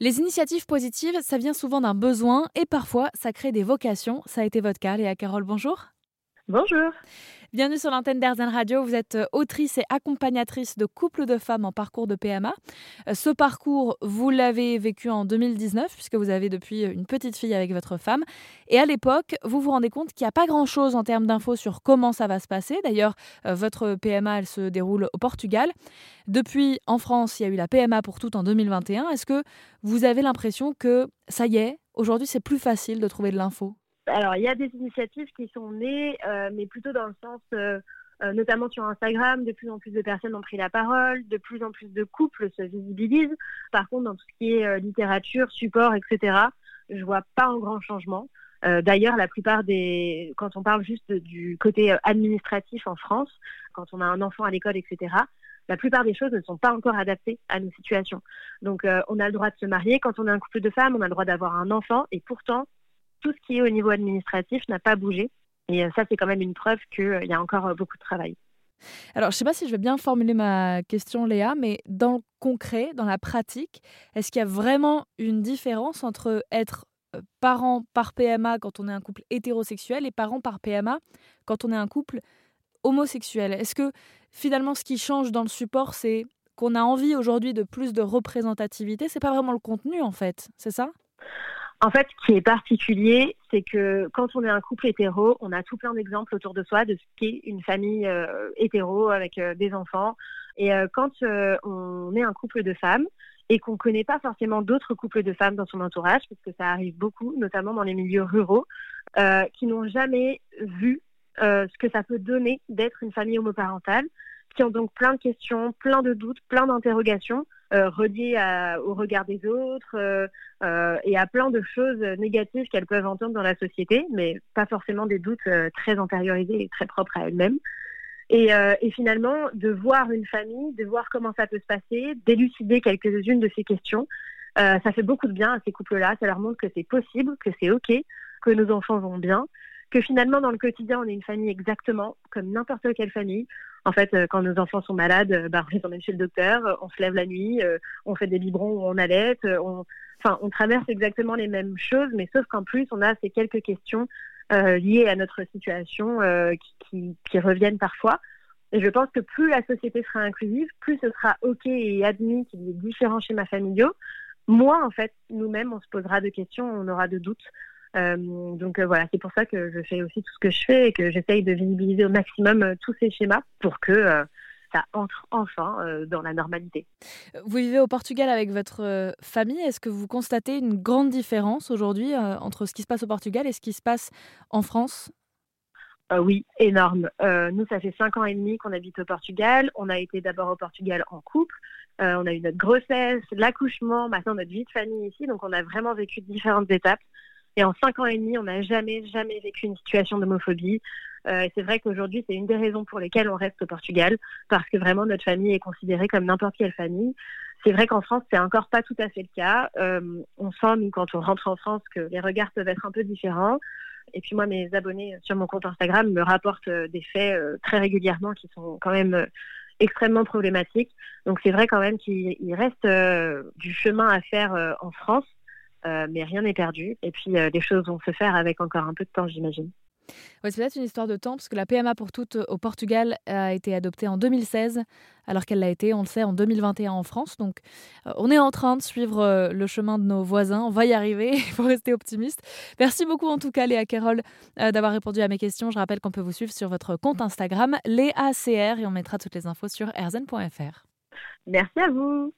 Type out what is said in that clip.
Les initiatives positives, ça vient souvent d'un besoin et parfois ça crée des vocations. Ça a été votre cas, Léa Carole, bonjour. Bonjour. Bienvenue sur l'antenne d'Airzen Radio. Vous êtes euh, autrice et accompagnatrice de couples de femmes en parcours de PMA. Euh, ce parcours, vous l'avez vécu en 2019 puisque vous avez depuis une petite fille avec votre femme. Et à l'époque, vous vous rendez compte qu'il n'y a pas grand-chose en termes d'infos sur comment ça va se passer. D'ailleurs, euh, votre PMA, elle se déroule au Portugal. Depuis, en France, il y a eu la PMA pour toutes en 2021. Est-ce que vous avez l'impression que ça y est, aujourd'hui, c'est plus facile de trouver de l'info alors, il y a des initiatives qui sont nées, euh, mais plutôt dans le sens, euh, euh, notamment sur Instagram, de plus en plus de personnes ont pris la parole, de plus en plus de couples se visibilisent. Par contre, dans tout ce qui est littérature, support, etc., je vois pas un grand changement. D'ailleurs, la plupart des, quand on parle juste du côté administratif en France, quand on a un enfant à l'école, etc., la plupart des choses ne sont pas encore adaptées à nos situations. Donc, on a le droit de se marier. Quand on est un couple de femmes, on a le droit d'avoir un enfant. Et pourtant, tout ce qui est au niveau administratif n'a pas bougé. Et euh, ça, c'est quand même une preuve qu'il euh, y a encore euh, beaucoup de travail. Alors, je ne sais pas si je vais bien formuler ma question, Léa, mais dans le concret, dans la pratique, est-ce qu'il y a vraiment une différence entre être parent par PMA quand on est un couple hétérosexuel et parent par PMA quand on est un couple homosexuel? Est-ce que finalement, ce qui change dans le support, c'est qu'on a envie aujourd'hui de plus de représentativité? C'est pas vraiment le contenu, en fait, c'est ça? En fait, ce qui est particulier, c'est que quand on est un couple hétéro, on a tout plein d'exemples autour de soi de ce qu'est une famille euh, hétéro avec euh, des enfants. Et euh, quand on est un couple de femmes et qu'on ne connaît pas forcément d'autres couples de femmes dans son entourage, parce que ça arrive beaucoup, notamment dans les milieux ruraux, qui n'ont jamais vu ce que ça peut donner d'être une famille homoparentale, qui ont donc plein de questions, plein de doutes, plein d'interrogations euh, au regard des autres euh, euh, et à plein de choses négatives qu'elles peuvent entendre dans la société, mais pas forcément des doutes très intériorisés et très propres à elles-mêmes. Et, et, finalement, de voir une famille, de voir comment ça peut se passer, d'élucider quelques-unes de ces questions, ça fait beaucoup de bien à ces couples-là. Ça leur montre que c'est possible, que c'est OK, que nos enfants vont bien, que finalement, dans le quotidien, on est une famille exactement comme n'importe quelle famille. En fait, euh, quand nos enfants sont malades, euh, bah, on les emmène chez le docteur, euh, on se lève la nuit, on fait des biberons ou on allait, on, enfin, on traverse exactement les mêmes choses, mais sauf qu'en plus, on a ces quelques questions liées à notre situation qui, qui, reviennent parfois. Et je pense que plus la société sera inclusive, plus ce sera OK et admis qu'il y ait différents schémas familiaux, moins, en fait, nous-mêmes, on se posera de questions, on aura de doutes. Euh, donc euh, voilà, c'est pour ça que je fais aussi tout ce que je fais et que j'essaye de visibiliser au maximum euh, tous ces schémas pour que ça entre enfin dans la normalité. Vous vivez au Portugal avec votre famille. Est-ce que vous constatez une grande différence aujourd'hui entre ce qui se passe au Portugal et ce qui se passe en France? Oui, énorme. nous, ça fait cinq ans et demi qu'on habite au Portugal. On a été d'abord au Portugal en couple. on a eu notre grossesse, l'accouchement, maintenant notre vie de famille ici. Donc, on a vraiment vécu différentes étapes. Et en cinq ans et demi, on n'a jamais, jamais vécu une situation d'homophobie. Euh, c'est vrai qu'aujourd'hui, c'est une des raisons pour lesquelles on reste au Portugal, parce que vraiment notre famille est considérée comme n'importe quelle famille. C'est vrai qu'en France, c'est encore pas tout à fait le cas. Euh, on sent, nous, quand on rentre en France, que les regards peuvent être un peu différents. Et puis moi, mes abonnés sur mon compte Instagram me rapportent euh, des faits très régulièrement qui sont quand même extrêmement problématiques. Donc c'est vrai quand même qu'il reste du chemin à faire en France. Euh, mais rien n'est perdu. Et puis, euh, les choses vont se faire avec encore un peu de temps, j'imagine. Oui, c'est peut-être une histoire de temps, parce que la PMA pour toutes au Portugal a été adoptée en 2016, alors qu'elle l'a été, on le sait, en 2021 en France. Donc, euh, on est en train de suivre le chemin de nos voisins. On va y arriver, il faut rester optimiste. Merci beaucoup, en tout cas, Léa Carole, d'avoir répondu à mes questions. Je rappelle qu'on peut vous suivre sur votre compte Instagram, LéaCR, et on mettra toutes les infos sur erzen.fr. Merci à vous.